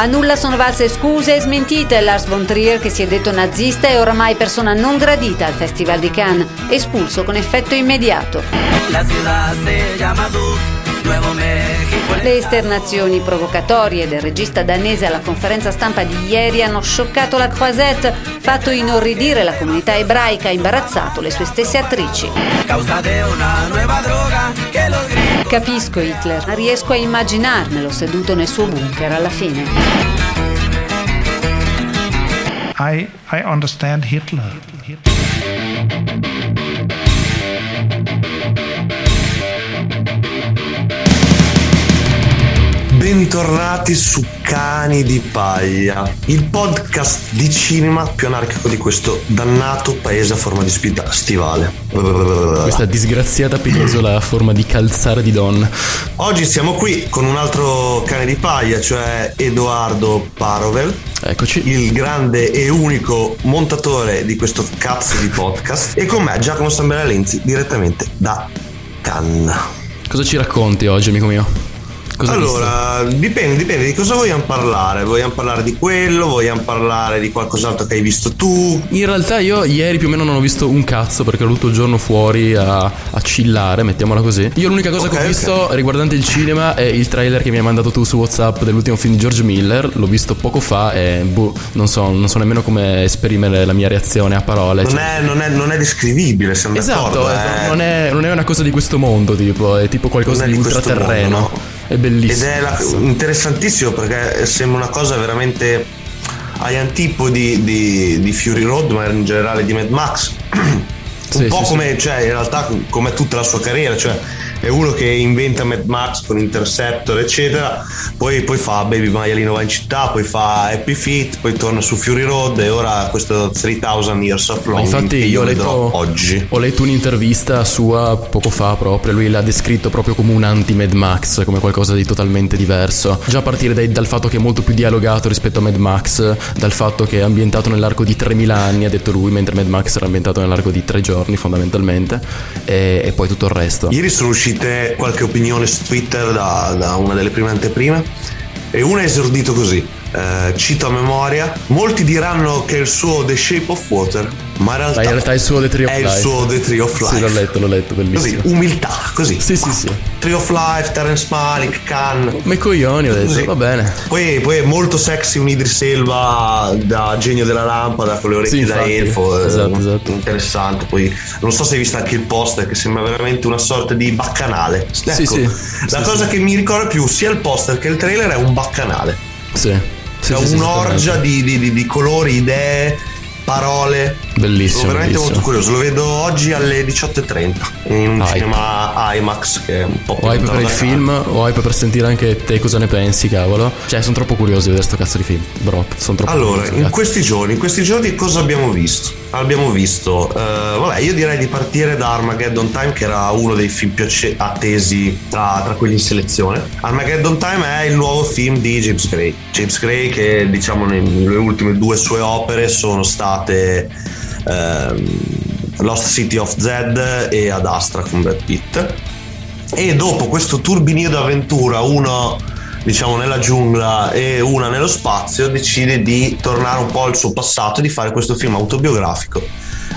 A nulla sono valse scuse e smentite. Lars von Trier, che si è detto nazista e oramai persona non gradita al Festival di Cannes, espulso con effetto immediato. La ciudad se llama Duke. Le esternazioni provocatorie del regista danese alla conferenza stampa di ieri hanno scioccato la Croisette, fatto inorridire la comunità ebraica e imbarazzato le sue stesse attrici. Capisco Hitler, ma riesco a immaginarmelo seduto nel suo bunker alla fine. I, I understand Hitler. Bentornati su Cani di Paglia, il podcast di cinema più anarchico di questo dannato paese a forma di spida- stivale. Questa disgraziata penisola a forma di calzare di donna. Oggi siamo qui con un altro cane di paglia, cioè Edoardo Parovel, Eccoci. il grande e unico montatore di questo cazzo di podcast, e con me Giacomo Sambella Lenzi direttamente da Cannes. Cosa ci racconti oggi, amico mio? Cosa? Allora, dipende, dipende di cosa vogliamo parlare. Vogliamo parlare di quello, vogliamo parlare di qualcos'altro che hai visto tu. In realtà io ieri più o meno non ho visto un cazzo perché ero tutto il giorno fuori a, a chillare, mettiamola così. Io l'unica cosa che Ok, ho visto riguardante il cinema è il trailer che mi hai mandato tu su WhatsApp dell'ultimo film di George Miller. L'ho visto poco fa e boh, non so, non so nemmeno come esprimere la mia reazione a parole. Non Cioè- è, non è- non è descrivibile, siamo Esatto, d'accordo. eh, eh. non, è, non è una cosa di questo mondo, tipo, è tipo qualcosa Non di di ultraterreno. È Ed bellissimo. è la- interessantissimo perché sembra una cosa veramente agli antipodi di, di Fury Road, ma in generale di Mad Max. Un Sì, po' sì, sì. come, cioè, in realtà, come tutta la sua carriera, cioè è uno che inventa Mad Max con Interceptor, eccetera, poi, poi fa Baby Maialino va in città, poi fa Happy Feet, poi torna su Fury Road e ora questo 3000 Years of Longing infatti io ho letto, oggi. ho letto un'intervista sua poco fa proprio, lui l'ha descritto proprio come un anti-Mad Max, come qualcosa di totalmente diverso. Già a partire dai- dal fatto che è molto più dialogato rispetto a Mad Max, dal fatto che è ambientato nell'arco di 3000 anni, ha detto lui, mentre Mad Max era ambientato nell'arco di 3 giorni fondamentalmente, e, e poi tutto il resto. Ieri sono uscite qualche opinione su Twitter da, da una delle prime anteprime? E una ha esordito così, eh, cito a memoria, molti diranno che è il suo The Shape of Water, ma in realtà, in realtà è il suo The Tree of è il Life. suo The Tree of Life. Sì, l'ho letto, l'ho letto, Così, bellissimo. umiltà, così. Sì, sì, sì. Tree of Life, Terence Malick, Khan. Ma i coglioni ho detto, Così. va bene. Poi, poi è molto sexy un Idris Elba da genio della lampada con le orecchie Sì, da elfo. eh, Esatto, esatto. Interessante. Poi non so se hai visto anche il poster che sembra veramente una sorta di baccanale. Ecco, Sì, sì. La cosa che mi ricorda più sia il poster che il trailer è un baccanale. Sì. Sì, è sì, sì, un'orgia di, di- di- di colori, idee, parole. Bellissimo, Sono veramente bellissimo. molto curioso. Lo vedo oggi alle 18.30 in un Hype. cinema IMAX che è un po' più O per il film, o hype per sentire anche te cosa ne pensi, cavolo. Cioè, sono troppo curioso di vedere sto cazzo di film. Bro, sono troppo Allora, curioso, in questi giorni, in questi giorni cosa abbiamo visto? Abbiamo visto, eh, vabbè, io direi di partire da Armageddon Time, che era uno dei film più attesi tra, tra quelli in selezione. Armageddon Time è il nuovo film di James Gray. James Gray, che diciamo nelle ultime due sue opere sono state Lost City of Z e Ad Astra con Brad Pitt. E dopo questo turbinio d'avventura, uno diciamo nella giungla e una nello spazio, decide di tornare un po' al suo passato e di fare questo film autobiografico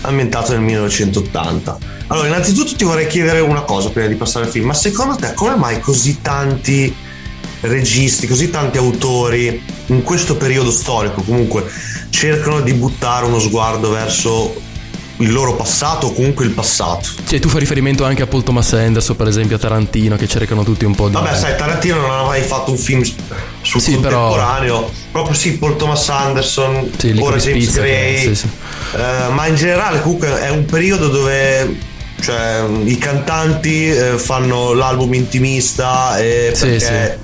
ambientato nel 1980. Allora, innanzitutto ti vorrei chiedere una cosa prima di passare al film, ma secondo te come mai così tanti registi, così tanti autori in questo periodo storico comunque cercano di buttare uno sguardo verso il loro passato o comunque il passato? Cioè, tu fai riferimento anche a Paul Thomas Anderson, per esempio, a Tarantino, che cercano tutti un po' di. Vabbè, sai, Tarantino non ha mai fatto un film sul Sì, però- contemporaneo. Proprio sì, Paul Thomas Anderson, Sì, ora James Pizza, Gray. sì, sì. Eh, ma in generale comunque è un periodo dove cioè, i cantanti eh, fanno l'album intimista e Sì, perché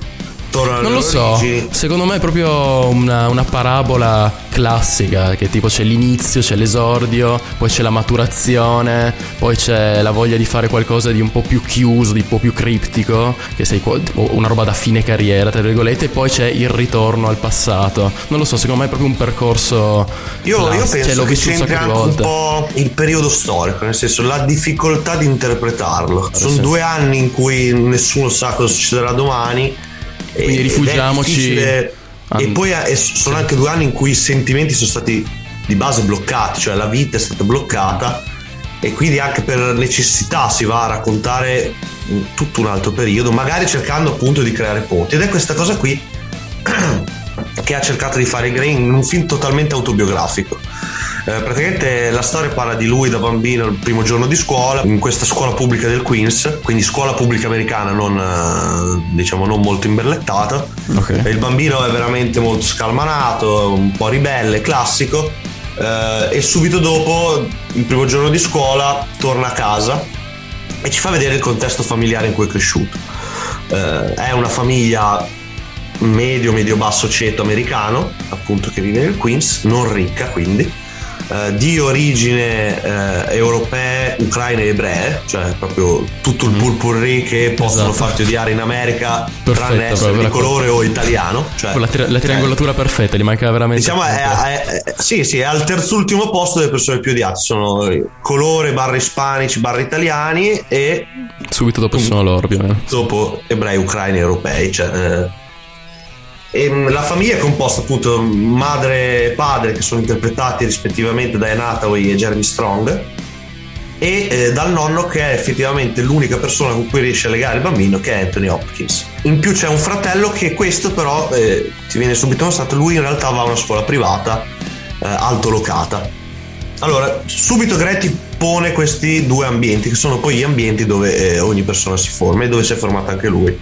tornano Non lo so, secondo me è proprio una, una parabola classica, che tipo c'è l'inizio, c'è l'esordio, poi c'è la maturazione, poi c'è la voglia di fare qualcosa di un po' più chiuso, di un po' più criptico, che sei una roba da fine carriera, tra virgolette, e poi c'è il ritorno al passato. Non lo so, secondo me è proprio un percorso... Io, io classico, penso cioè, l'ho che un di anche un volte. po' il periodo storico, nel senso la difficoltà di interpretarlo. Sono due anni in cui nessuno sa cosa succederà domani. Quindi ed è rifugiamoci- Ah. E poi eh, sono anche due anni in cui i sentimenti sono stati di base bloccati, cioè la vita è stata bloccata e quindi anche per necessità si va a raccontare tutto un altro periodo, magari cercando appunto di creare ponti. Ed è questa cosa qui che ha cercato di fare Gray in un film totalmente autobiografico. Eh, praticamente la storia parla di lui da bambino il primo giorno di scuola in questa scuola pubblica del Queens, quindi scuola pubblica americana non eh, diciamo non molto imberlettata. Ok. E il bambino è veramente molto scalmanato, un po' ribelle, classico. eh, e subito dopo, il primo giorno di scuola, torna a casa e ci fa vedere il contesto familiare in cui è cresciuto. Eh, è una famiglia medio, medio-basso ceto americano, appunto che vive nel Queens, non ricca quindi, eh, di origine eh, europee, ucraine e ebree, cioè proprio tutto il purpurri che possono Esatto. farti odiare in America, Perfetto, tranne essere di colore o italiano. Cioè, Con la, tri- la triangolatura perfetta, gli manca veramente... Diciamo è, è- è- sì, sì, è al terzultimo posto delle persone più odiate. Sono colore, barra ispanici, barra italiani e Subito dopo ci sono loro, ovviamente. dopo ebrei, ucraini, europei. Cioè, eh. E, mh, la famiglia è composta appunto madre e padre che sono interpretati rispettivamente da Anne Hathaway e Jeremy Strong e eh, dal nonno che è effettivamente l'unica persona con cui riesce a legare il bambino che è Anthony Hopkins. In più c'è un fratello che questo però eh, ti viene subito mostrato, lui in realtà va a una scuola privata eh, altolocata. Allora, subito Gray ti pone questi due ambienti che sono poi gli ambienti dove eh, ogni persona si forma e dove si è formato anche lui.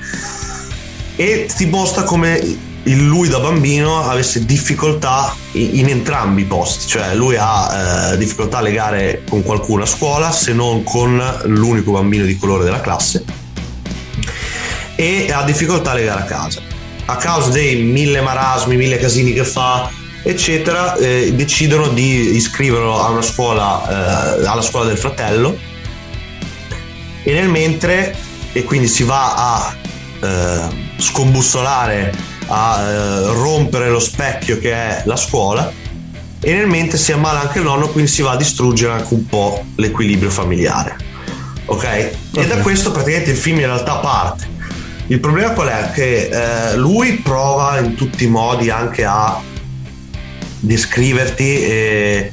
E ti mostra come lui da bambino avesse difficoltà in, entrambi i posti, cioè lui ha eh, difficoltà a legare con qualcuno a scuola se non con l'unico bambino di colore della classe e ha difficoltà a legare a casa. A causa dei mille marasmi, mille casini che fa, eccetera, eh, decidono di iscriverlo a una scuola, eh, alla scuola del fratello e nel mentre, e quindi si va a eh, scombussolare, a eh, rompere lo specchio che è la scuola e nel mentre si ammala anche il nonno, quindi si va a distruggere anche un po' l'equilibrio familiare. Ok? E da questo praticamente il film in realtà parte. Il problema qual è? Che eh, lui prova in tutti i modi anche a descriverti e,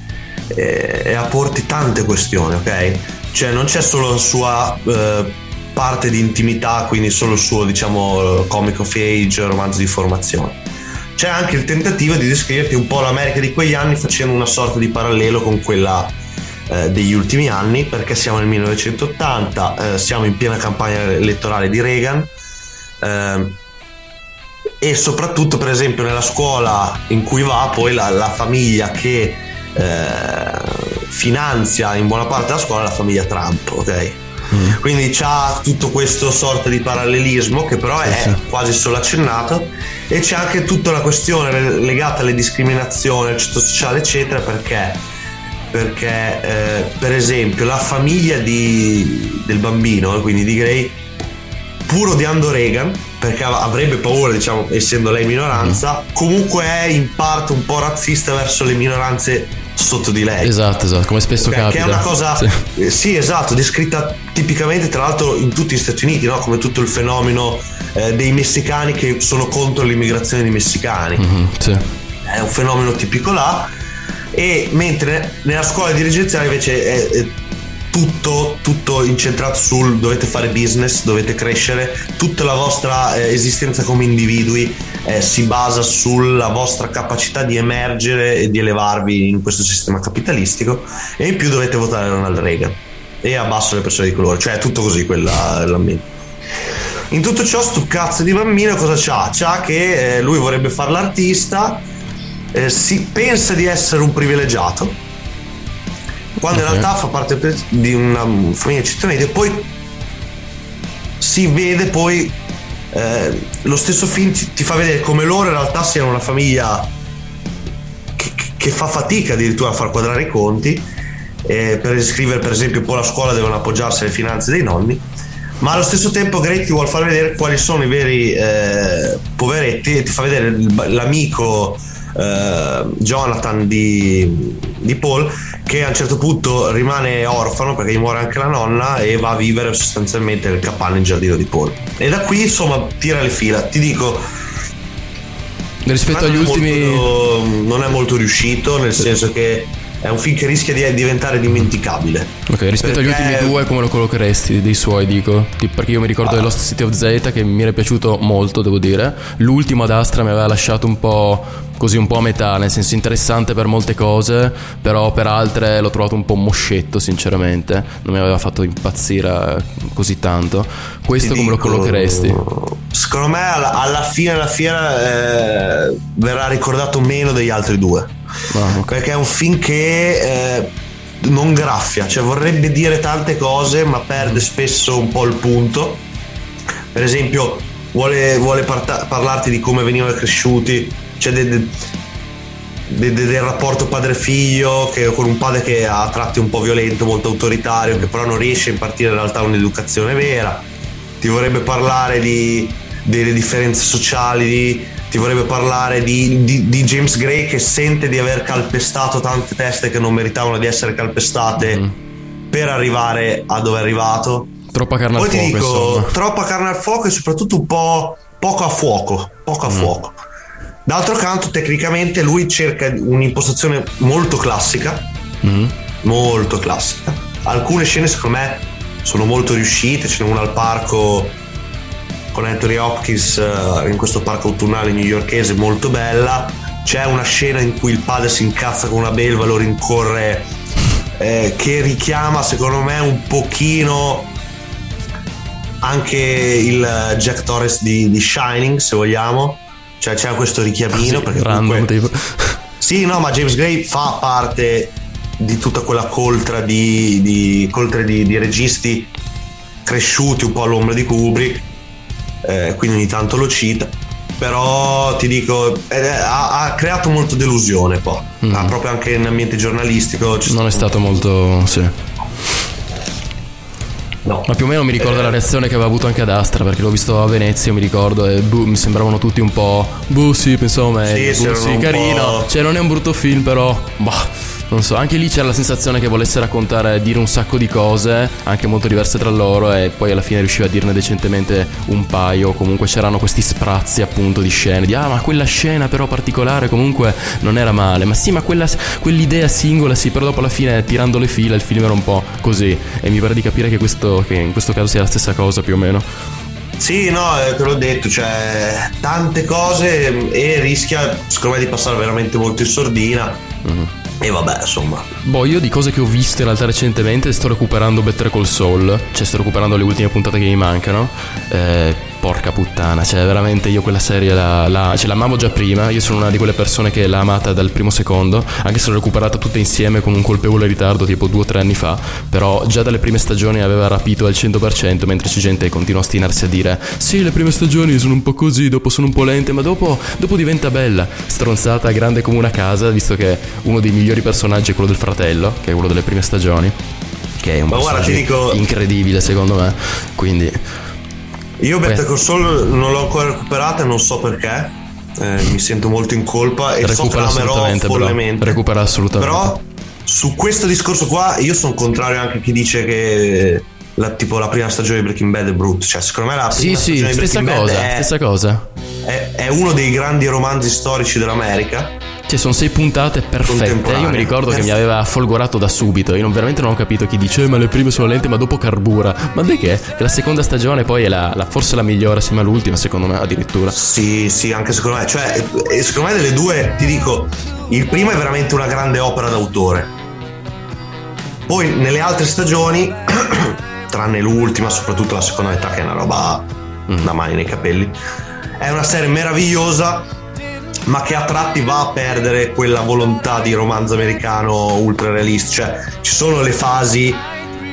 e- e a porti tante questioni, ok? Cioè non c'è solo la sua eh, parte di intimità, quindi solo il suo, diciamo, comic of age, romanzo di formazione. C'è anche il tentativo di descriverti un po' l'America di quegli anni facendo una sorta di parallelo con quella eh, degli ultimi anni, perché siamo nel 1980, eh, siamo in piena campagna elettorale di Reagan. ehm, e soprattutto per esempio nella scuola in cui va poi la, la famiglia che eh, finanzia in buona parte la scuola è la famiglia Trump ok quindi c'ha tutto questo sorta di parallelismo che però è quasi solo accennato. E c'è anche tutta una questione legata alle discriminazioni al ceto sociale eccetera perché perché eh, per esempio la famiglia di- del bambino quindi di Gray pur odiando Reagan perché av- avrebbe paura diciamo essendo lei minoranza comunque è in parte un po' razzista verso le minoranze sotto di lei Esatto, esatto, come spesso Ok, capita. che è una cosa Sì. eh, sì. esatto descritta tipicamente tra l'altro in tutti gli Stati Uniti no? come tutto il fenomeno eh, dei messicani che sono contro l'immigrazione di messicani Mhm, sì. è un fenomeno tipico là e mentre nella scuola dirigenziale invece è, è tutto, tutto incentrato sul dovete fare business, dovete crescere, tutta la vostra eh, esistenza come individui eh, si basa sulla vostra capacità di emergere e di elevarvi in questo sistema capitalistico e in più dovete votare Ronald Reagan e abbasso le persone di colore, cioè è tutto così quella l'ambiente. In tutto ciò, sto cazzo di bambino cosa c'ha? C'ha che eh, lui vorrebbe fare l'artista, eh, si pensa di essere un privilegiato quando Ok. in realtà fa parte di una famiglia medio e poi si vede poi eh, lo stesso film ti, ti fa vedere come loro in realtà siano una famiglia che, che fa fatica addirittura a far quadrare i conti eh, per iscrivere per esempio poi la scuola devono appoggiarsi alle finanze dei nonni ma allo stesso tempo Grey ti vuole far vedere quali sono i veri eh, poveretti e ti fa vedere l'amico eh, Jonathan di, di Paul che a un certo punto rimane orfano perché gli muore anche la nonna e va a vivere sostanzialmente nel capanno in giardino di Paul. E da qui insomma tira le fila ti dico Rispetto agli ultimi... molto- non è molto riuscito nel senso che è un film che rischia di diventare dimenticabile Ok, rispetto agli Perché- ultimi due, come lo collocheresti dei suoi, dico? Perché io mi ricordo Ah. Lost City of Zeta che mi era piaciuto molto, devo dire. L'ultimo ad Astra mi aveva lasciato un po' così, un po' a metà, nel senso interessante per molte cose, però per altre l'ho trovato un po' moscetto, sinceramente. Non mi aveva fatto impazzire così tanto. Questo Ti come lo dico, collocheresti? Secondo me alla, alla fine della fiera eh, verrà ricordato meno degli altri due. Ah, ok. Perché è un film che eh, non graffia, cioè vorrebbe dire tante cose ma perde spesso un po' il punto. Per esempio vuole, vuole parta- parlarti di come venivano cresciuti, cioè de- de- de- del rapporto padre-figlio, che, con un padre che ha tratti un po' violento, molto autoritario, che però non riesce a impartire in realtà un'educazione vera. Ti vorrebbe parlare di, delle differenze sociali, di- ti vorrebbe parlare di, di- di James Gray che sente di aver calpestato tante teste che non meritavano di essere calpestate per arrivare a dove è arrivato. Troppa carne al Poi ti fuoco, dico, insomma. troppa carne al fuoco e soprattutto un po' poco a fuoco, poco a Mm. fuoco. D'altro canto, tecnicamente lui cerca un'impostazione molto classica, Mm. molto classica. Alcune scene secondo me sono molto riuscite, ce n'è una al parco con Anthony Hopkins eh, in questo parco autunnale newyorkese molto bella. C'è una scena in cui il padre si incazza con una belva, lo rincorre, eh, che richiama secondo me un pochino anche il Jack Torres di, di Shining, se vogliamo. Cioè c'è questo richiamino. perché Random, comunque- tipo. sì, no, ma James Gray fa parte di tutta quella coltra di, di, coltre di, di registi cresciuti un po' all'ombra di Kubrick, eh, quindi ogni tanto lo cita. Però ti dico, eh, ha, ha creato molto delusione poi, Mm. Ah, proprio anche in ambiente giornalistico. Non è stato molto... sì. No. Ma più o meno mi ricordo Eh. la reazione che aveva avuto anche ad Astra, perché l'ho visto a Venezia, mi ricordo, e boh, mi sembravano tutti un po'. Boh, sì, pensavo meglio. Sì, boh, sì, carino. Cioè, non è un brutto film, però. Bah. Non so, anche lì c'era la sensazione che volesse raccontare, dire un sacco di cose, anche molto diverse tra loro, e poi alla fine riusciva a dirne decentemente un paio. Comunque c'erano questi sprazzi appunto di scene, di ah, ma quella scena però particolare comunque non era male. Ma sì, ma quella, quell'idea singola sì, però dopo alla fine tirando le fila il film era un po' così. E mi pare di capire che, questo, che in questo caso sia la stessa cosa più o meno. Sì, no, eh, te l'ho detto, cioè tante cose e rischia secondo me di passare veramente molto in sordina. Mhm. E vabbè, insomma. Boh, io di cose che ho visto in realtà recentemente sto recuperando Better Call Saul, cioè sto recuperando le ultime puntate che mi mancano. Eh, porca puttana, cioè veramente io quella serie la, la, cioè, l'amavo già prima, io sono una di quelle persone che l'ha amata dal primo secondo, anche se l'ho recuperata tutta insieme con un colpevole ritardo tipo due o tre anni fa, però già dalle prime stagioni aveva rapito al 100%, mentre c'è gente che continua a ostinarsi a dire sì, le prime stagioni sono un po' così, dopo sono un po' lente, ma dopo, dopo diventa bella, stronzata, grande come una casa, visto che uno dei migliori personaggi è quello del fratello, che è quello delle prime stagioni. Che è un Ma guarda, dico- incredibile secondo me. Quindi Io Better. Call Saul non l'ho ancora recuperata non so perché. Eh, mi sento molto in colpa e so che recupera l'amerò follemente. Recupera assolutamente. Però su questo discorso qua io sono contrario anche a chi dice che la, tipo la prima stagione di Breaking Bad è brutta. Cioè, secondo me la Sì, prima sì, stagione di stessa Breaking Bad cosa, è, stessa cosa. è- è uno dei grandi romanzi storici dell'America. Cioè, sono sei puntate perfette. Io mi ricordo che mi Perfetto. aveva folgorato da subito. Io non, veramente non ho capito chi dice, "Eh, ma le prime sono lente, ma dopo carbura. Ma di che? Che la seconda stagione poi è la, la- forse la migliore assieme all'ultima, secondo me, addirittura. Sì, sì, anche secondo me. Cioè, secondo me delle due, ti dico, il primo è veramente una grande opera d'autore. Poi nelle altre stagioni, tranne l'ultima, soprattutto la seconda metà, che è una roba Mm. da mani nei capelli, è una serie meravigliosa, ma che a tratti va a perdere quella volontà di romanzo americano ultra realista. Cioè, ci sono le fasi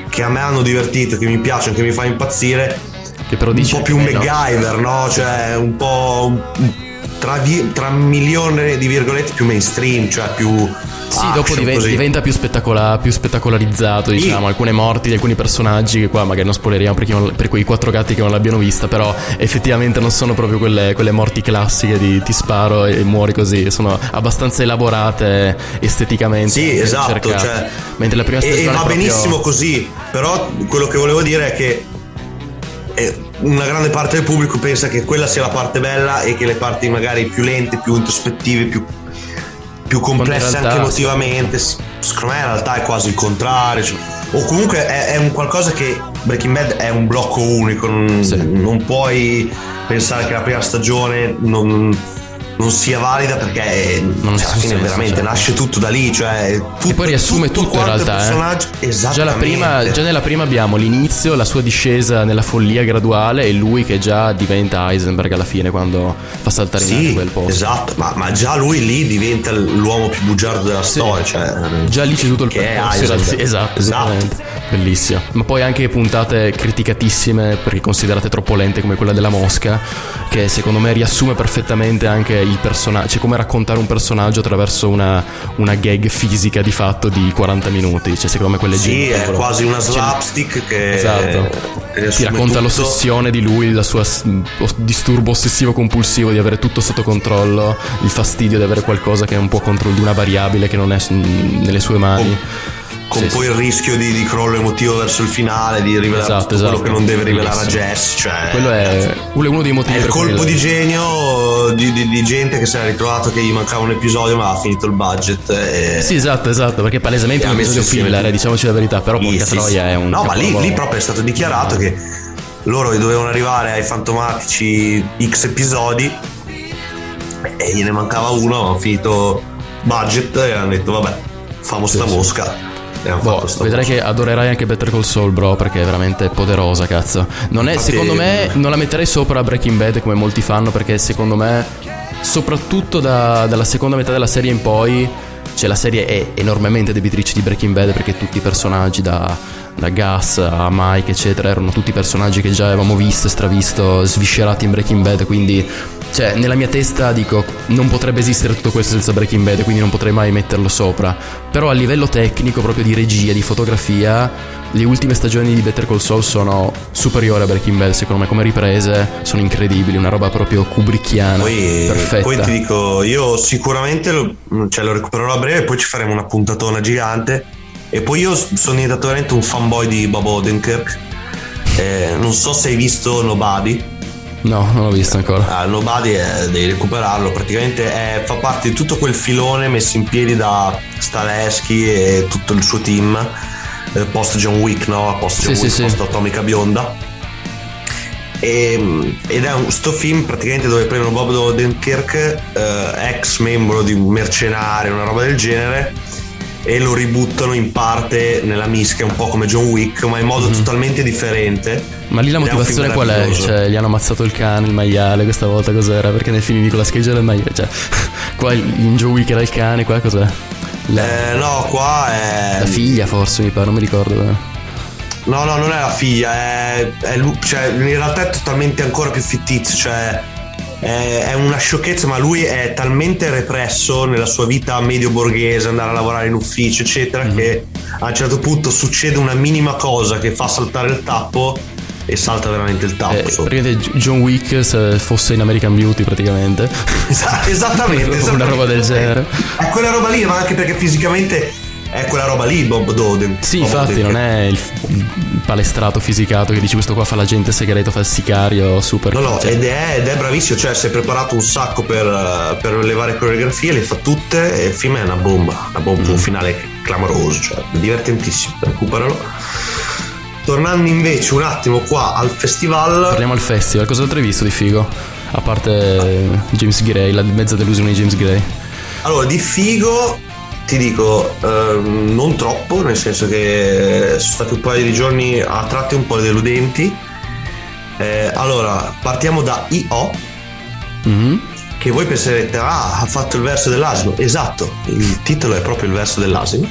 che a me hanno divertito, che mi piacciono, che mi fa impazzire. Che però un dici po' più anche me, no? MacGyver, no? Cioè, un po'. un- tra, tra milioni di virgolette più mainstream, cioè più. Sì, dopo diven- diventa più, spettacola- più spettacolarizzato, diciamo, alcune morti di alcuni personaggi che qua magari non spoileriamo per, non- per quei quattro gatti che non l'abbiano vista, però effettivamente non sono proprio quelle, quelle morti classiche di ti sparo e muori così, sono abbastanza elaborate esteticamente. Sì, esatto. Cioè, Mentre la prima e- stagione e va è proprio- benissimo così. Però quello che volevo dire è che eh, una grande parte del pubblico pensa che quella sia la parte bella e che le parti magari più lente, più introspettive, più, più complesse realtà, anche emotivamente, secondo me in realtà è quasi il contrario. cioè- o comunque è, è un qualcosa che Breaking Bad è un blocco unico, non, Sì. non puoi pensare che la prima stagione non, non sia valida perché Non ha cioè, alla fine senso, veramente cioè. nasce tutto da lì, cioè tutto, E poi riassume tutto tutto, in realtà. eh. Già, prima, già nella prima abbiamo l'inizio, la sua discesa nella follia graduale e lui che già diventa Heisenberg alla fine quando fa saltare in aria Sì, quel posto. esatto, ma, ma già lui lì diventa l'uomo più bugiardo della storia. Cioè, Già lì c'è tutto il percorso. in. Esatto, Esatto. esattamente. Bellissimo. Ma poi anche puntate criticatissime perché considerate troppo lente come quella della mosca, che secondo me riassume perfettamente anche il personaggio, cioè come raccontare un personaggio attraverso una, una gag fisica di fatto di 40 minuti. Cioè, secondo me quelle Sì, è quasi una cioè, slapstick che Esatto. che Ti racconta tutto. l'ossessione di lui, il suo disturbo ossessivo compulsivo di avere tutto sotto controllo, il fastidio di avere qualcosa che è un po' contro di una variabile che non è nelle sue mani. Con Sì, poi il rischio di, di crollo emotivo verso il finale, di rivelare Esatto, tutto quello esatto. che non deve rivelare a Bellissimo. Jess. Cioè, Quello è uno dei motivi è il colpo di genio di, di- di gente che si era ritrovato che gli mancava un episodio, ma ha finito il budget. E... Sì, esatto, esatto, perché palesemente è un episodio filler, eh, diciamoci la verità, però Sì, porca sì, troia sì. è un No, ma lì, lì proprio è stato dichiarato che loro dovevano arrivare ai fantomatici X episodi e gliene mancava uno, hanno finito budget e hanno detto vabbè, famo sta Sì, sì. mosca. Boh, vedrai che adorerai anche Better Call Saul, bro, perché è veramente poderosa, cazzo. Non è, Infatti- secondo me, non la metterei sopra Breaking Bad come molti fanno, perché secondo me, soprattutto da- dalla seconda metà della serie in poi, cioè la serie è enormemente debitrice di Breaking Bad, perché tutti i personaggi da, da Gus a Mike, eccetera, erano tutti personaggi che già avevamo visto stravisto, sviscerati in Breaking Bad, quindi... Cioè, nella mia testa dico, non potrebbe esistere tutto questo senza Breaking Bad, quindi non potrei mai metterlo sopra. Però a livello tecnico, proprio di regia, di fotografia, le ultime stagioni di Better Call Saul sono superiori a Breaking Bad, secondo me, come riprese sono incredibili, una roba proprio kubrickiana, Poi, perfetta. poi ti dico, io sicuramente lo, cioè, lo recupererò a breve, poi ci faremo una puntatona gigante. E poi io sono diventato veramente un fanboy di Bob Odenkirk. Eh, non so se hai visto Nobody. No, non l'ho visto ancora. Ah, Nobody è- devi recuperarlo, praticamente è- fa parte di tutto quel filone messo in piedi da Staleschi e tutto il suo team eh, post John Wick, no? Post John Sì, Wick, sì, post sì. Atomica Bionda. E- ed è un, sto film praticamente dove prendono Bob Odenkirk, eh, ex membro di un mercenario, una roba del genere, e lo ributtano in parte nella mischia, un po' come John Wick, ma in modo totalmente differente. Ma lì la motivazione qual è? Cioè, gli hanno ammazzato il cane, il maiale, questa volta cos'era? Perché nel film di Nicolas Cage era il maiale, cioè, qua in Joe Wick era il cane, qua cos'è? La, Eh, no, qua è. la figlia forse, mi pare, non mi ricordo. No, no, non è la figlia, è, è cioè, in realtà è totalmente ancora più fittizio, cioè è, è una sciocchezza, ma lui è talmente represso nella sua vita medio borghese, andare a lavorare in ufficio, eccetera, Mhm. che a un certo punto succede una minima cosa che fa saltare il tappo e salta veramente il tappo. Eh, praticamente John Wick se fosse in American Beauty praticamente. Esa- esattamente, Una esattamente. roba del genere. È quella roba lì, ma anche perché fisicamente è quella roba lì, Bob Doden. Sì, Bob infatti Odenkirk. non è il, il palestrato fisicato che dici questo qua fa l'agente segreto, fa il sicario, super. No, no, cioè, ed, è, ed è bravissimo, cioè si è preparato un sacco per, per le varie coreografie, le fa tutte e il film è una bomba, una bomba, un finale clamoroso, cioè divertentissimo, recuperalo. Tornando invece un attimo qua al festival, Parliamo al festival, cos'altro hai visto di figo? A parte James Gray, la mezza delusione di James Gray. allora di figo ti dico ehm, non troppo, nel senso che sono stati un paio di giorni a tratti un po' deludenti. Eh, allora, partiamo da I.O. Mhm. che voi penserete, ah, ha fatto il verso dell'asino. Esatto, il titolo è proprio il verso dell'asino.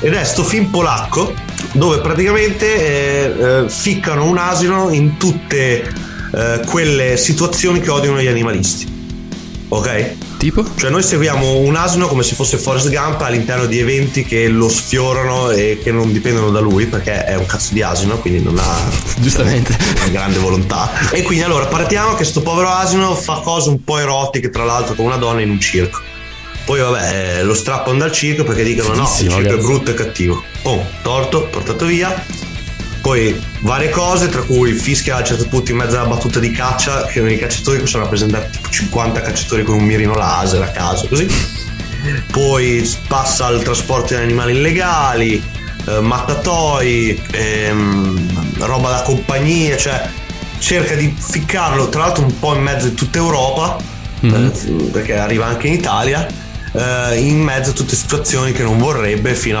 Ed è sto film polacco dove praticamente eh, eh, ficcano un asino in tutte eh, quelle situazioni che odiano gli animalisti. Ok? Tipo? Cioè noi seguiamo un asino come se fosse Forrest Gump all'interno di eventi che lo sfiorano e che non dipendono da lui perché è un cazzo di asino, quindi non ha Giustamente. una grande volontà. E quindi allora partiamo che sto povero asino fa cose un po' erotiche tra l'altro con una donna in un circo. Poi vabbè, eh, lo strappano dal circo perché dicono no, il circo è ragazzi. brutto e cattivo. Oh, torto, portato via. Poi varie cose, tra cui fischia a un certo punto in mezzo alla battuta di caccia, che i cacciatori possono rappresentare tipo 50 cacciatori con un mirino laser a caso, così. Poi passa al trasporto di animali illegali, eh, mattatoi, ehm, roba da compagnia, cioè cerca di ficcarlo tra l'altro un po' in mezzo di tutta Europa, eh, perché arriva anche in Italia, eh, in mezzo a tutte situazioni che non vorrebbe fino a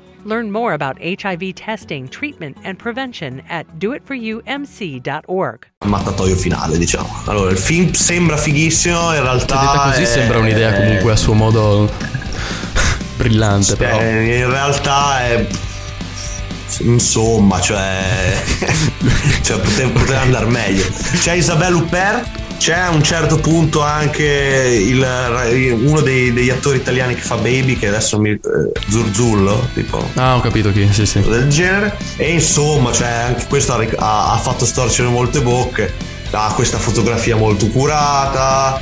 Learn more about HIV testing, treatment, and prevention at doitforyoumc.org. mattatoio finale, diciamo. Allora, il film sembra fighissimo, in realtà. Detta così è- sembra un'idea comunque a suo modo brillante, però. Eh, in realtà è. Insomma, cioè. cioè poteva, poteva andare meglio. C'è Isabelle Huppert. C'è a un certo punto anche il- uno dei- degli attori italiani che fa Baby, che adesso mi. eh, Zurzullo, tipo. Ah, ho capito chi, sì, sì. del genere. E insomma, cioè, anche questo ha, ha- fatto storcere molte bocche. Ha questa fotografia molto curata.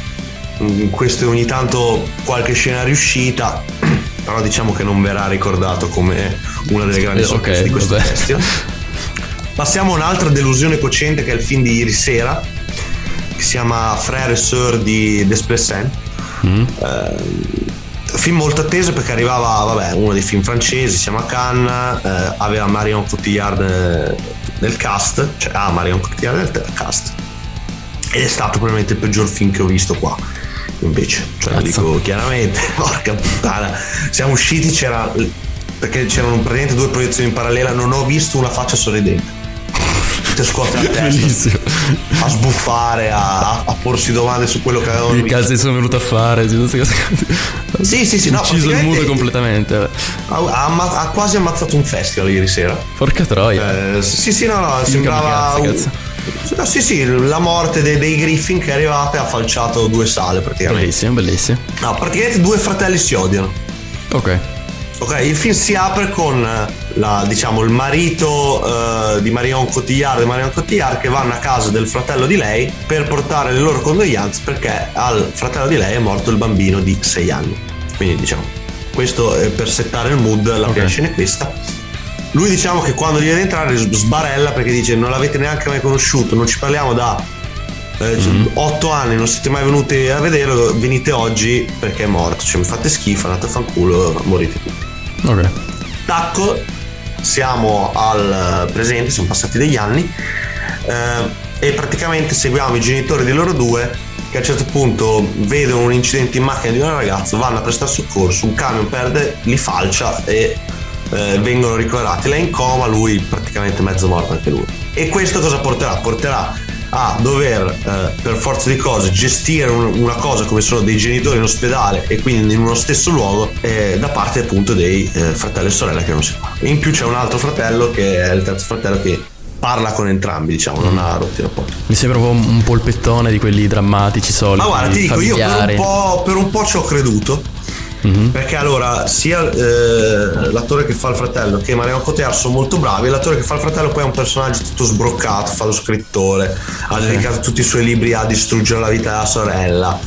mm, Questo è ogni tanto qualche scena riuscita. Però diciamo che non verrà ricordato come una delle grandi Eh, sorprese ok, di questo vabbè. festival. Passiamo a un'altra delusione cocente che è il film di ieri sera, che si chiama Frère et Sœur di Desplessen. Eh, film molto atteso perché arrivava, vabbè, uno dei film francesi, si chiama Cannes, eh, aveva Marion Cotillard eh, nel cast, cioè ha Marion Cotillard nel cast. Ed è stato probabilmente il peggior film che ho visto qua. Invece, cioè lo dico chiaramente, porca puttana. Siamo usciti, c'era. Perché c'erano praticamente due proiezioni in parallela, non ho visto una faccia sorridente. Tutte scuote la testa. A sbuffare, a, a porsi domande su quello che avevano Che cazzo sono venuto a fare? sì. Sì, sì, sì, no, Ucciso il mood completamente. Ha, ha ha quasi ammazzato un festival ieri sera. Porca troia. Eh, sì, sì, no, no, Film sembrava. kamikaze, un- No, sì, sì, la morte dei, dei Griffin che è arrivata e ha falciato due sale praticamente. Bellissimo, bellissimo. No, praticamente due fratelli si odiano. Ok. Ok, il film si apre con eh, la, diciamo, il marito eh, di Marion Cotillard e Marion Cotillard che vanno a casa del fratello di lei per portare le loro condoglianze perché al fratello di lei è morto il bambino di 6 anni. Quindi diciamo, questo è per settare il mood, la prima scena è questa. Lui diciamo che quando viene ad entrare sbarella perché dice non l'avete neanche mai conosciuto, non ci parliamo da 8 anni, non siete mai venuti a vederlo, venite oggi perché è morto, cioè mi fate schifo, andate a fanculo, morite tutti. Ok. Tacco, siamo al presente, sono passati degli anni eh, e praticamente seguiamo i genitori di loro due che a un certo punto vedono un incidente in macchina di un ragazzo, vanno a prestare soccorso, un camion perde, li falcia e eh, vengono ricoverati. Lei in coma, lui praticamente mezzo morto anche lui. E questo cosa porterà? Porterà a dover eh, per forza di cose gestire un- una cosa come sono dei genitori in ospedale e quindi in uno stesso luogo eh, da parte appunto dei eh, fratelli e sorella che non si parlano. In più c'è un altro fratello che è il terzo fratello che parla con entrambi, diciamo, non ha rotti rapporti. Mi sembra po' un polpettone di quelli drammatici soliti. Ma guarda, ti dico, io per un, familiari. po', per un po' ci ho creduto. Mhm. Perché allora sia eh, l'attore che fa il fratello che Marion Cotillard sono molto bravi. e L'attore che fa il fratello poi è un personaggio tutto sbroccato, fa lo scrittore, ha dedicato tutti i suoi libri a distruggere la vita della sorella.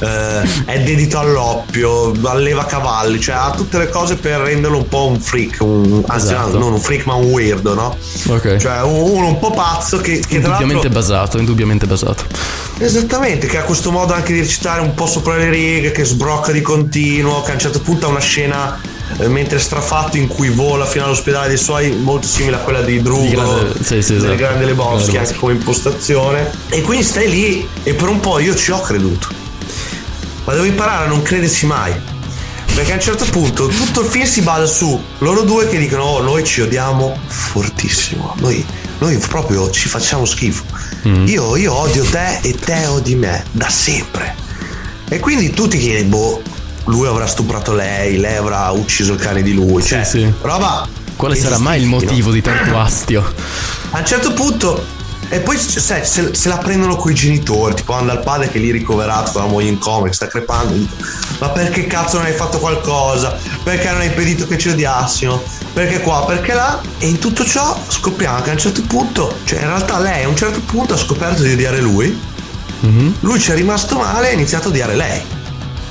Eh, è dedito all'oppio, alleva cavalli, cioè ha tutte le cose per renderlo un po' un freak, un- anzi Esatto. no, non un freak ma un weirdo, no? Ok. Cioè un- uno un po' pazzo che, che Indubbiamente basato, indubbiamente basato. Esattamente, che ha questo modo anche di recitare un po' sopra le righe, che sbrocca di continuo, che a un certo punto ha una scena eh, mentre è strafatto in cui vola fino all'ospedale dei suoi, molto simile a quella di Drugo, Di grande- sì, sì, delle esatto. grandi Lebowski, Grande anche come impostazione. E quindi stai lì e per un po' io ci ho creduto. Ma devo imparare a non crederci mai. Perché a un certo punto tutto il film si basa su loro due che dicono oh noi ci odiamo fortissimo, noi, noi proprio ci facciamo schifo. Io, io odio te e te odi me, da sempre. E quindi tu ti chiedi, boh, lui avrà stuprato lei, lei avrà ucciso il cane di lui. Cioè, roba. Quale sarà mai il no? motivo di tanto astio? A un certo punto. E poi sai, se, se la prendono coi genitori, tipo anda il padre che lì ricoverato con la moglie in coma che sta crepando. Ma perché cazzo non hai fatto qualcosa? Perché non hai impedito che ci odiassimo? Perché qua? Perché là? E in tutto ciò scopriamo che a un certo punto, cioè in realtà lei a un certo punto ha scoperto di odiare lui. Lui ci è rimasto male e ha iniziato a odiare lei.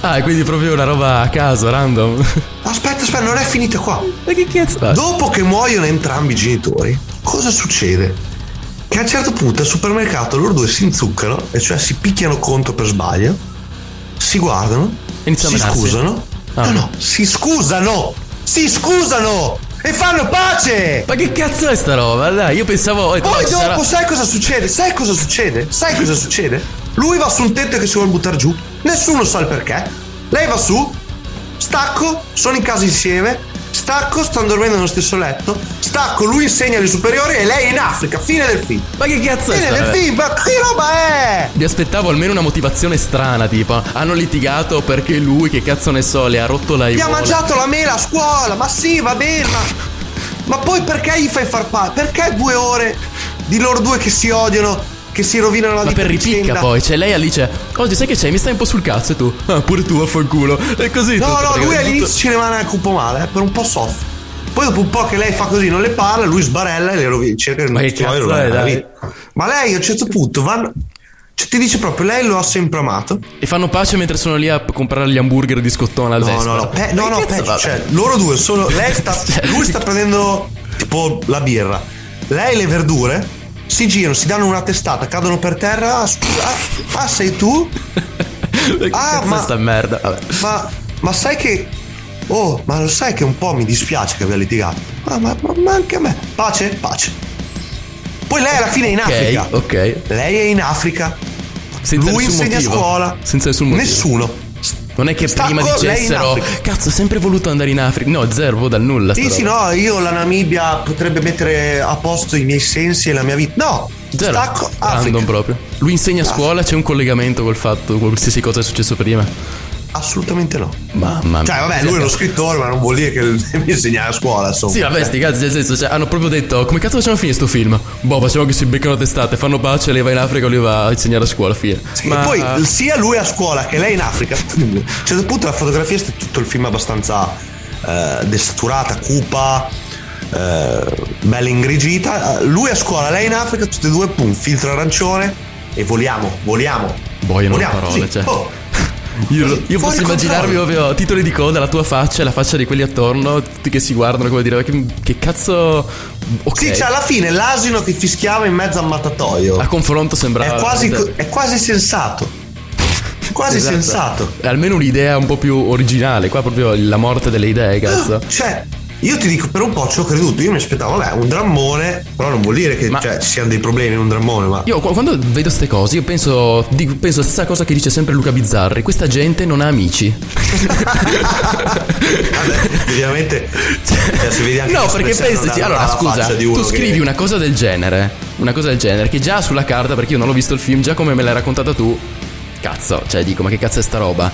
Ah, quindi proprio una roba a caso, random. Aspetta, aspetta, non è finita qua. Ma che cazzo? Dopo che muoiono entrambi i genitori, cosa succede? Che a un certo punto al supermercato loro due si inzuccano, e cioè si picchiano contro per sbaglio, si guardano, Iniziano si scusano. Ah. No, no, si scusano! Si scusano! E fanno pace! Ma che cazzo è sta roba? Dai, io pensavo. Poi dopo sarà- sai cosa succede? Sai cosa succede? Sai cosa succede? Lui va su un tetto che si vuole buttare giù, nessuno sa il perché. Lei va su, stacco, sono in casa insieme, stacco, stanno dormendo nello stesso letto, stacco, lui insegna alle superiori e lei è in Africa, fine del film. Ma che cazzo è Fine del film, ma che roba è? Mi aspettavo almeno una motivazione strana, tipo hanno litigato perché lui, che cazzo ne so, le ha rotto la Gli ha ivola. mangiato la mela a scuola, ma sì, va bene, ma... Ma poi perché gli fai far parte? Perché due ore di loro due che si odiano, che si rovinano la Ma vita per a ripicca vicenda? poi, cioè lei Alice, oggi sai che c'è? Mi stai un po' sul cazzo e tu, ah pure tu affanculo, e così No, tutto, no, lui all'inizio tutto- ci rimane anche un po' male, eh, per un po' soffre. Poi dopo un po' che lei fa così, non le parla, lui sbarella e le rovina, cerca di Ma che cazzo è, dai? Ma lei a un certo punto vanno... Cioè ti dice proprio, lei lo ha sempre amato. E fanno pace mentre sono lì a comprare gli hamburger di scottona al No, destra. no, no, pe- no, Ma no, va? cioè, loro due sono. Lei sta. Cioè, lui sta prendendo tipo la birra. Lei le verdure. Si girano, si danno una testata, cadono per terra. Ah, ah, ah, sei tu? Ah, ma- sta merda? Vabbè. Ma, ma sai che. Oh, ma lo sai che un po' mi dispiace che abbia litigato. Ah, ma, ma- ma anche a me. Pace? Pace. Poi lei alla fine è in Africa. ok. Lei è in Africa. Senza Lui insegna a motivo. scuola. Senza nessun motivo. Nessuno. Non è che Stacco, prima dicessero. Cazzo, ho sempre voluto andare in Africa. No, zero, proprio dal nulla. Sì, sta sì, roba. no, io la Namibia potrebbe mettere a posto i miei sensi e la mia vita. No, Zero. stacco Africa. Random proprio. Lui insegna a scuola, c'è un collegamento col fatto, qualsiasi cosa è successo prima. Assolutamente no. Mamma mia. Cioè, vabbè, lui è uno scrittore, ma non vuol dire che mi insegna a scuola, insomma. Sì, vabbè, sti cazzi, nel senso, cioè, hanno proprio detto, come cazzo facciamo finire sto film? Boh, facciamo che si beccano testate, fanno pace, lei va in Africa, lui va a insegnare a scuola, fine. E poi sia lui a scuola che lei in Africa. A un certo punto la fotografia è tutto il film abbastanza eh, desaturata, cupa, eh, bella ingrigita. Lui a scuola, lei in Africa, tutte e due, pum, filtro arancione e voliamo, voliamo. Boiono le parole, sì. cioè. Oh, Io, io posso immaginarmi controllo. proprio titoli di coda, la tua faccia e la faccia di quelli attorno, tutti che si guardano come dire, che, che cazzo... Ok. Sì, cioè alla fine l'asino che fischiava in mezzo al mattatoio. A confronto sembrava... È quasi, è quasi sensato. Quasi Esatto. sensato. Almeno un'idea un po' più originale, qua proprio la morte delle idee, cazzo. Cioè, io ti dico, per un po' ci ho creduto. Io mi aspettavo, vabbè, un drammone. Però non vuol dire che cioè, ci siano dei problemi in un drammone. Ma Io qu- quando vedo queste cose, io penso, dico- penso la stessa cosa che dice sempre Luca Bizzarri. Questa gente non ha amici. ovviamente, cioè, si vede anche No, perché pensaci, ha- allora scusa, tu scrivi che- una cosa del genere, una cosa del genere, che già sulla carta, perché io non ho visto il film, già come me l'hai raccontata tu, cazzo, cioè dico, ma che cazzo è sta roba?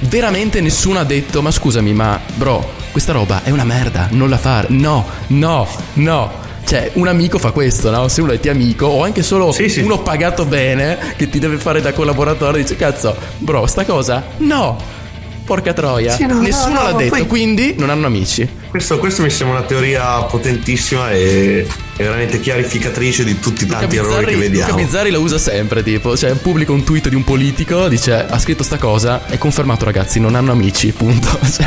Veramente nessuno ha detto, ma scusami, ma bro, questa roba è una merda, non la fare. No, no, no. Cioè, un amico fa questo, no? Se uno è tuo amico, o anche solo uno pagato bene, che ti deve fare da collaboratore, dice, cazzo, bro, sta cosa? No! Porca troia. Sì, no, Nessuno no, l'ha detto, poi- quindi non hanno amici. Questo, questo mi sembra una teoria potentissima e, e veramente chiarificatrice di tutti i tanti errori che Luca vediamo. Bizzarri la usa sempre, tipo, cioè pubblica un tweet di un politico, dice ha scritto sta cosa, è confermato ragazzi, non hanno amici, punto. Cioè,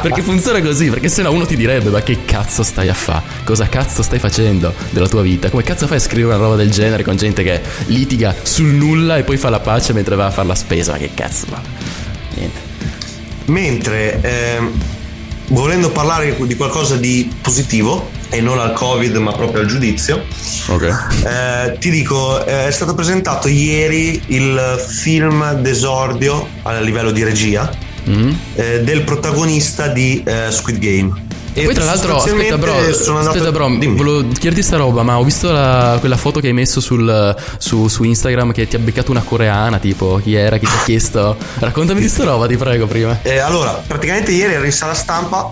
perché funziona così, perché se no uno ti direbbe ma che cazzo stai a fare? Cosa cazzo stai facendo della tua vita? Come cazzo fai a scrivere una roba del genere con gente che litiga sul nulla e poi fa la pace mentre va a fare la spesa? Ma che cazzo fa? Niente. Mentre ehm, volendo parlare di qualcosa di positivo e non al covid ma proprio al giudizio, eh, ti dico eh, è stato presentato ieri il film d'esordio a livello di regia eh, del protagonista di eh, Squid Game. E Poi tra l'altro, aspetta bro, sono andato- aspetta bro, volevo chiederti sta roba, ma ho visto la- quella foto che hai messo sul, su, su Instagram che ti ha beccato una coreana, tipo, chi era, chi ti ha chiesto? Raccontami di sta roba, ti prego, prima. Eh, allora, praticamente ieri ero in sala stampa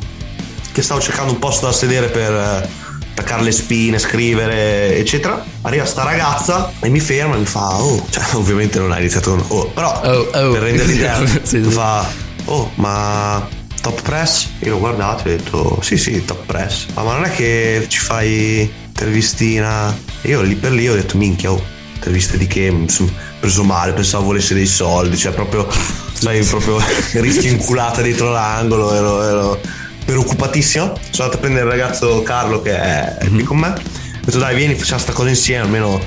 che stavo cercando un posto da sedere per eh, attaccare le spine, scrivere, eccetera. Arriva sta ragazza e mi ferma e mi fa, oh, cioè ovviamente non ha iniziato con oh, però per rendere l'idea Sì, mi fa, oh, ma top press? Io l'ho guardato e ho detto, sì sì, top press. Ah, ma non è che ci fai intervistina? E io lì per lì ho detto, minchia, oh, interviste di che? Mi sono preso male, pensavo volesse dei soldi, cioè proprio, sai, proprio rischio inculata dietro l'angolo, ero, ero preoccupatissimo. Sono andato a prendere il ragazzo Carlo che è, Mhm. qui con me. Ho detto dai vieni facciamo sta cosa insieme, almeno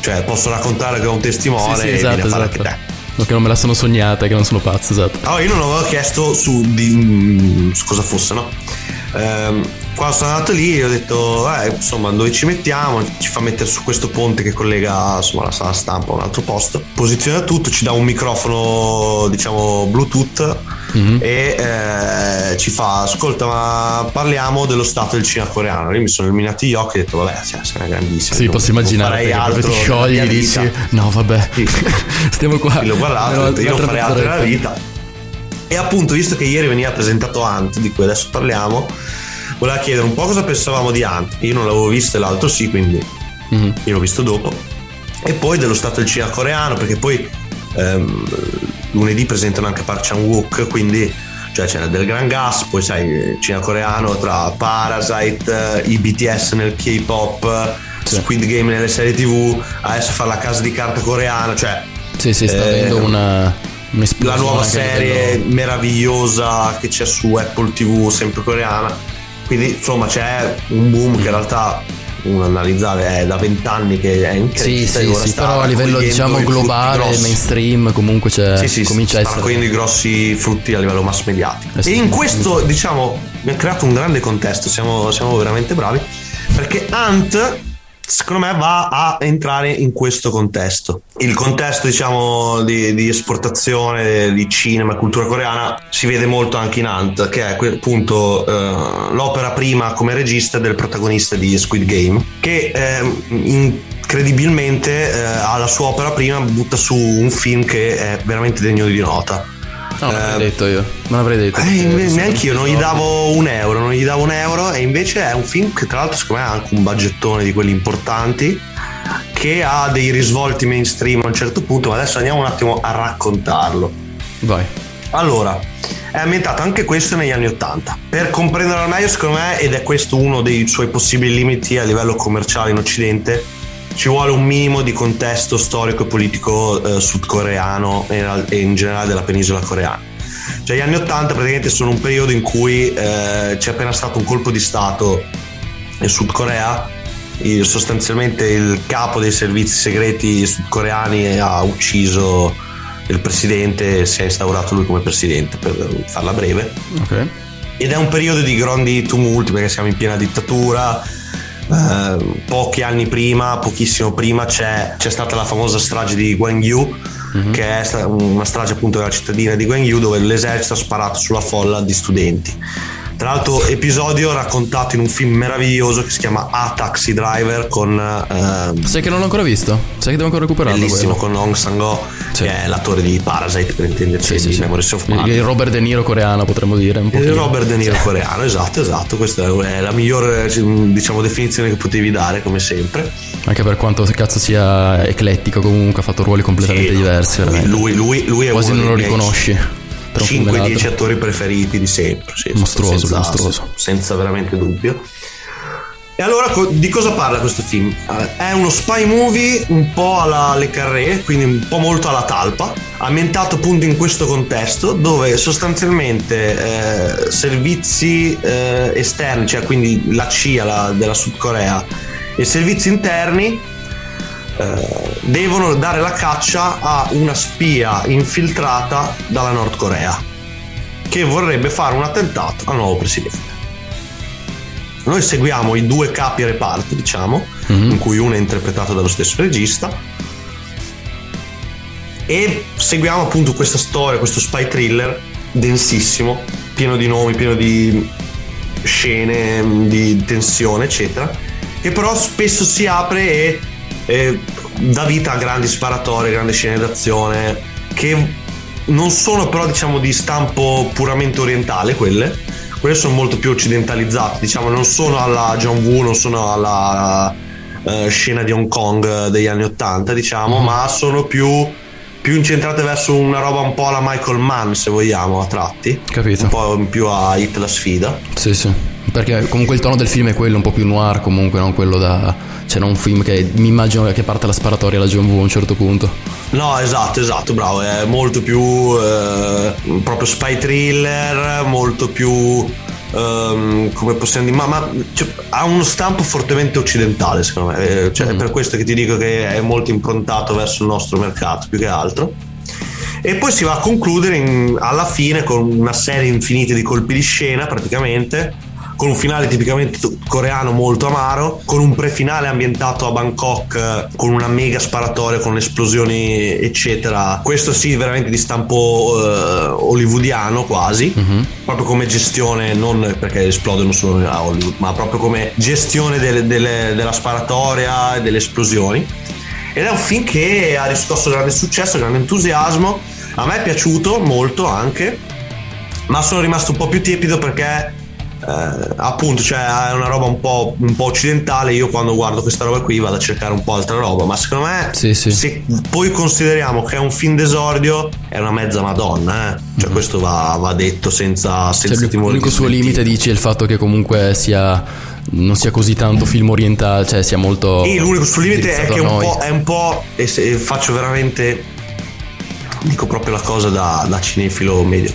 cioè, posso raccontare che ho un testimone Sì, sì, e esatto, vieni a fare esatto. anche te. No, che non me la sono sognata, che non sono pazzo, esatto. Allora, io non avevo chiesto su, di, mm, su cosa fosse, no? Ehm, quando sono andato lì ho detto, eh, insomma, dove ci mettiamo? Ci fa mettere su questo ponte che collega insomma, la sala stampa a un altro posto. Posiziona tutto, ci dà un microfono, diciamo, Bluetooth Mhm. e eh, ci fa, ascolta, ma parliamo dello stato del cinema coreano. Io mi sono illuminati gli occhi e ho detto, vabbè, cioè, una grandissima. Sì, posso immaginare proprio altro ti sciogli e dici no vabbè stiamo qua L'ho guardato, ho detto, io non farei altro nella vita. E appunto, visto che ieri veniva presentato Ant, di cui adesso parliamo, voleva chiedere un po' cosa pensavamo di Ant. Io non l'avevo visto e l'altro sì, quindi Mhm. io l'ho visto dopo. E poi dello stato del cinema coreano, perché poi ehm, lunedì presentano anche Park Chan-wook, quindi cioè c'è del gran gas, poi sai, cinema coreano tra Parasite, eh, i BTS nel K-pop, Squid Game nelle serie TV, adesso fa la casa di carta coreana, cioè sì sì sta eh, avendo una un'esplosione la nuova serie livello- meravigliosa che c'è su Apple TV, sempre coreana. Quindi insomma c'è un boom che in realtà uno analizzare è da vent'anni che è in crescita sì sì però a livello diciamo globale mainstream comunque c'è Sì, sì, comincia a essere raccogliendo i grossi frutti a livello mass mediatico. Sì. e in questo, diciamo, mi ha creato un grande contesto, siamo, siamo veramente bravi, perché Ant, secondo me, va a entrare in questo contesto. Il contesto, diciamo, di, di esportazione di cinema e cultura coreana si vede molto anche in Ant, che è appunto eh, l'opera prima come regista del protagonista di Squid Game, che ehm, incredibilmente eh, alla sua opera prima butta su un film che è veramente degno di nota. No non l'avrei detto io non avrei detto Eh, neanche io non gli davo un euro, non gli davo un euro e invece è un film che tra l'altro secondo me ha anche un budgettone di quelli importanti che ha dei risvolti mainstream a un certo punto, ma adesso andiamo un attimo a raccontarlo. vai Allora, è ambientato anche questo negli anni Ottanta. Per comprenderlo al meglio, secondo me, ed è questo uno dei suoi possibili limiti a livello commerciale in Occidente, ci vuole un minimo di contesto storico e politico eh, sudcoreano e in generale della penisola coreana. Cioè, gli anni Ottanta praticamente sono un periodo in cui eh, c'è appena stato un colpo di Stato in Sud Corea. Il- sostanzialmente il capo dei servizi segreti sudcoreani ha ucciso il presidente e si è instaurato lui come presidente, per farla breve. ok Ed è un periodo di grandi tumulti perché siamo in piena dittatura. Eh, pochi anni prima, pochissimo prima, c'è, c'è stata la famosa strage di Gwangju, che è una strage appunto della cittadina di Gwangju dove l'esercito ha sparato sulla folla di studenti. Tra l'altro, episodio raccontato in un film meraviglioso che si chiama A Taxi Driver con. ehm, sai che non l'ho ancora visto sai che devo ancora recuperarlo bellissimo quello. con Hong Sang-ho, che è l'attore di Parasite per intenderci, Sì, sì, di sì. Memories of il, Murder. il Robert De Niro coreano potremmo dire un Il. Robert De Niro coreano, esatto, esatto. Questa è la migliore diciamo, definizione che potevi dare, come sempre. anche per quanto cazzo sia eclettico comunque ha fatto ruoli completamente Sì, no, diversi lui- lui, lui, è quasi uno non lo riconosci Tra un film e 5-10 l'altro. attori preferiti di sempre. sì, Mostruoso, senza, mostruoso. senza veramente dubbio. E allora di cosa parla questo film? Eh, È uno spy movie un po' alla Le Carré, quindi un po' molto alla talpa, ambientato appunto in questo contesto dove sostanzialmente eh, servizi eh, esterni, cioè quindi la CIA la- della Sud Corea e servizi interni eh, devono dare la caccia a una spia infiltrata dalla Nord Corea che vorrebbe fare un attentato al nuovo presidente. Noi seguiamo i due capi reparto, diciamo, in cui uno è interpretato dallo stesso regista. E seguiamo appunto questa storia, questo spy thriller densissimo, pieno di nomi, pieno di scene, di tensione, eccetera. Che però spesso si apre e, e dà vita a grandi sparatorie, grandi scene d'azione, che non sono però diciamo di stampo puramente orientale quelle quelle sono molto più occidentalizzate diciamo non sono alla John Woo non sono alla eh, scena di Hong Kong degli anni 80 diciamo ma sono più più incentrate verso una roba un po' alla Michael Mann se vogliamo a tratti Capito. un po' più a Hit la sfida Sì, sì. Perché comunque il tono del film è quello un po' più noir, comunque, non quello da. Non un film che mi immagino che parte la sparatoria alla John Woo a un certo punto. No, esatto, esatto, bravo, è molto più eh, proprio spy thriller, molto più ehm, come possiamo dire, ma, ma, cioè, ha uno stampo fortemente occidentale, secondo me. Eh, cioè, È per questo che ti dico che è molto improntato verso il nostro mercato più che altro. E poi si va a concludere in- alla fine con una serie infinita di colpi di scena, praticamente. Con un finale tipicamente coreano molto amaro, con un prefinale ambientato a Bangkok eh, con una mega sparatoria, con esplosioni, eccetera. Questo sì, veramente di stampo eh, hollywoodiano quasi, proprio come gestione, non perché esplodono solo a Hollywood, ma proprio come gestione delle- delle- della sparatoria e delle esplosioni. Ed è un film che ha riscosso grande successo, grande entusiasmo. A me è piaciuto molto anche, ma sono rimasto un po' più tiepido perché eh, appunto cioè è una roba un po', un po' occidentale. Io quando guardo questa roba qui vado a cercare un po' altra roba. Ma secondo me, se poi consideriamo che è un film d'esordio, è una mezza madonna. Eh? Cioè, questo va, va detto senza, senza Cioè, timore l'unico suo limite dici è il fatto che comunque sia. non sia così tanto film orientale, cioè sia molto. E l'unico sul limite è che un po', è un po'. E se faccio veramente. Dico proprio la cosa da, da cinefilo medio.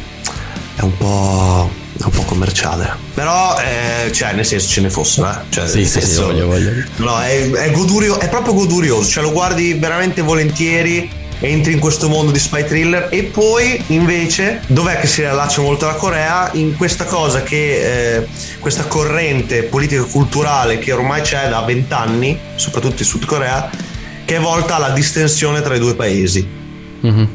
È un po'. Un po' commerciale. Però, eh, cioè, nel senso ce ne fossero, eh. Cioè, Sì, sì, sì, senso- voglio, voglio. No, è, è godurio, è proprio godurioso. Cioè, lo guardi veramente volentieri. Entri in questo mondo di spy thriller e poi invece dov'è che si riallaccia molto alla Corea? In questa cosa che eh, questa corrente politica culturale che ormai c'è da vent'anni, soprattutto in Sud Corea, che è volta alla distensione tra i due paesi. Mhm.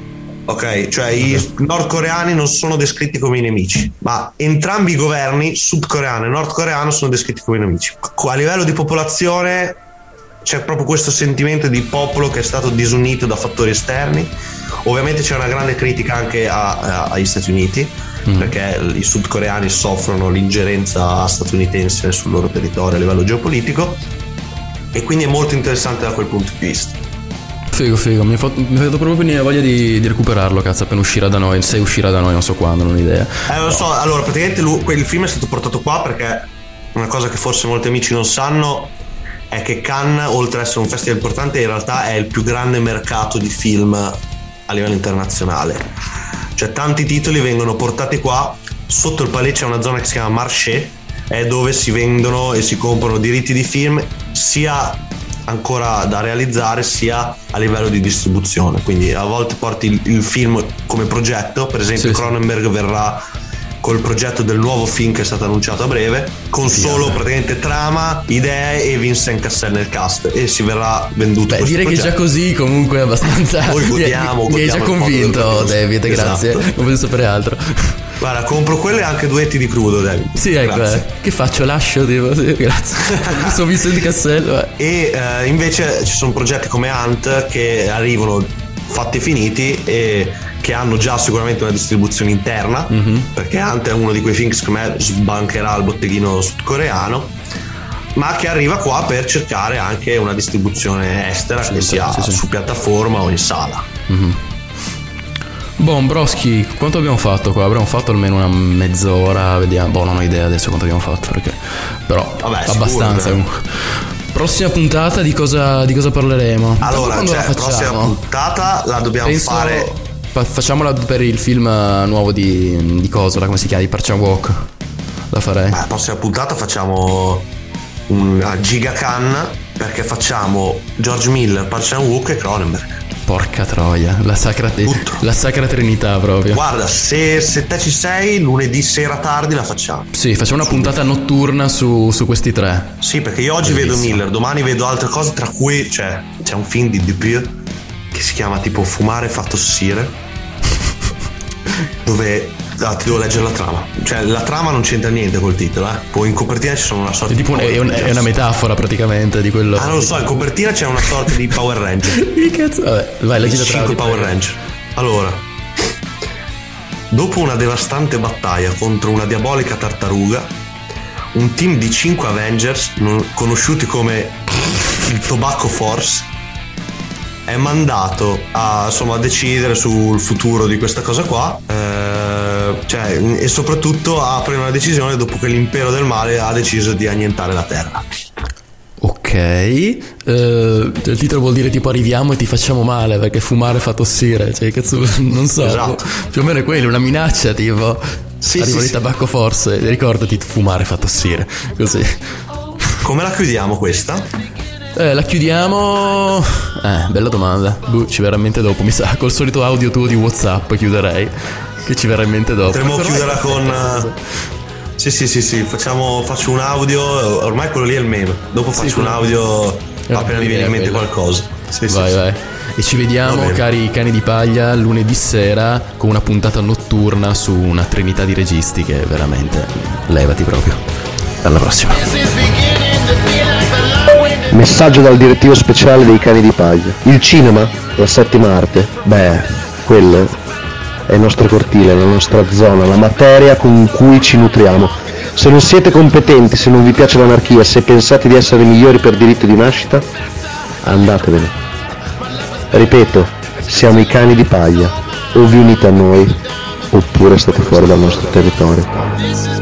Ok, cioè i nordcoreani non sono descritti come i nemici, ma entrambi i governi, sudcoreano e nordcoreano, sono descritti come nemici. A livello di popolazione c'è proprio questo sentimento di popolo che è stato disunito da fattori esterni. Ovviamente c'è una grande critica anche a- a- agli Stati Uniti, perché i sudcoreani soffrono l'ingerenza statunitense sul loro territorio a livello geopolitico. E quindi è molto interessante da quel punto di vista. Figo, figo, mi ha fatto, mi ha fatto proprio venire voglia di, di recuperarlo, cazzo, appena uscirà da noi. Se uscirà da noi, non so quando, non ho idea. Eh, lo so, allora praticamente lui- quel film è stato portato qua perché una cosa che forse molti amici non sanno è che Cannes, oltre ad essere un festival importante, in realtà è il più grande mercato di film a livello internazionale. Cioè tanti titoli vengono portati qua, sotto il palais c'è una zona che si chiama Marché, è dove si vendono e si comprano diritti di film sia ancora da realizzare sia a livello di distribuzione quindi a volte porti il, il film come progetto per esempio Sì, sì. Cronenberg verrà col progetto del nuovo film che è stato annunciato a breve con solo praticamente trama, idee e Vincent Cassel nel cast e si verrà venduto Beh, direi che progetto. già così comunque è abbastanza. Poi godiamo, Mi, mi hai già godiamo convinto, David, Esatto. grazie. Non voglio sapere altro. Guarda compro quello e anche duetti di crudo David Sì, ecco, eh. che faccio? Lascio, tipo, sì, grazie. Sono visto di Cassello. eh. e eh, invece ci sono progetti come Ant che arrivano fatti e finiti e che hanno già sicuramente una distribuzione interna Mhm. perché Ant è uno di quei film che secondo me sbancherà il botteghino sudcoreano ma che arriva qua per cercare anche una distribuzione estera che sia sì, sì. su piattaforma o in sala Mhm. Bombroschi, quanto abbiamo fatto qua? Avremmo fatto almeno una mezz'ora, vediamo. Boh, non ho idea adesso quanto abbiamo fatto, perché. Però Vabbè, abbastanza sicuro, comunque. Prossima puntata di cosa, di cosa parleremo? Allora, cioè, la prossima puntata la dobbiamo Penso- fare. fa- facciamola per il film eh, nuovo di, di Cosola, come si chiama? Di Parcha Walk. La farei. La prossima puntata facciamo una Giga Can perché facciamo George Miller, Parchan Wook e Cronenberg. Porca troia, la sacra, la sacra trinità proprio. Guarda, se, se te ci sei, lunedì sera tardi la facciamo. Sì, facciamo una puntata notturna su, su questi tre. Sì, perché io oggi vedo Miller, domani vedo altre cose, tra cui cioè, c'è un film di Dupieux che si chiama tipo Fumare fa tossire, dove ah, ti devo leggere la trama. Cioè, la trama non c'entra niente col titolo, eh. Poi in copertina ci sono una sorta È, tipo di. è un- è una metafora praticamente di quello. Ah, non lo so, in copertina c'è una sorta di Power Ranger. Che cazzo? Vabbè, vai, leggi la trama. 5 Power Ranger. Allora, dopo una devastante battaglia contro una diabolica tartaruga, un team di 5 Avengers, conosciuti come il Tobacco Force, è mandato a, insomma, a decidere sul futuro di questa cosa qua. eh, cioè, e soprattutto a prendere una decisione dopo che l'impero del male ha deciso di annientare la Terra. Ok, eh, il titolo vuol dire tipo arriviamo e ti facciamo male perché fumare fa tossire, cioè cazzo, non so, Esatto. più o meno è quello, una minaccia tipo, Sì, arriva sì, di sì. tabacco forse, ricordati fumare fa tossire, così. Come la chiudiamo questa? Eh, la chiudiamo... Eh, bella domanda, Boh, ci verrà in mente dopo, mi sa, col solito audio tuo di Whatsapp chiuderei, che ci verrà in mente dopo. Potremmo chiuderla con. eh, Sì, sì, sì, sì, facciamo, faccio un audio. Ormai quello lì è il meme. Dopo faccio un quello- audio È appena mi viene in mente quella. qualcosa. Sì, sì, vai, sì. vai. E ci vediamo, cari cani di paglia, lunedì sera con una puntata notturna su una trinità di registi che veramente levati proprio. Alla prossima. Messaggio dal direttivo speciale dei cani di paglia. Il cinema? La settima arte? Beh, quello è il nostro cortile, la nostra zona, la materia con cui ci nutriamo. Se non siete competenti, se non vi piace l'anarchia, se pensate di essere migliori per diritto di nascita, andatevene. Ripeto, siamo i cani di paglia. O vi unite a noi, oppure state fuori dal nostro territorio.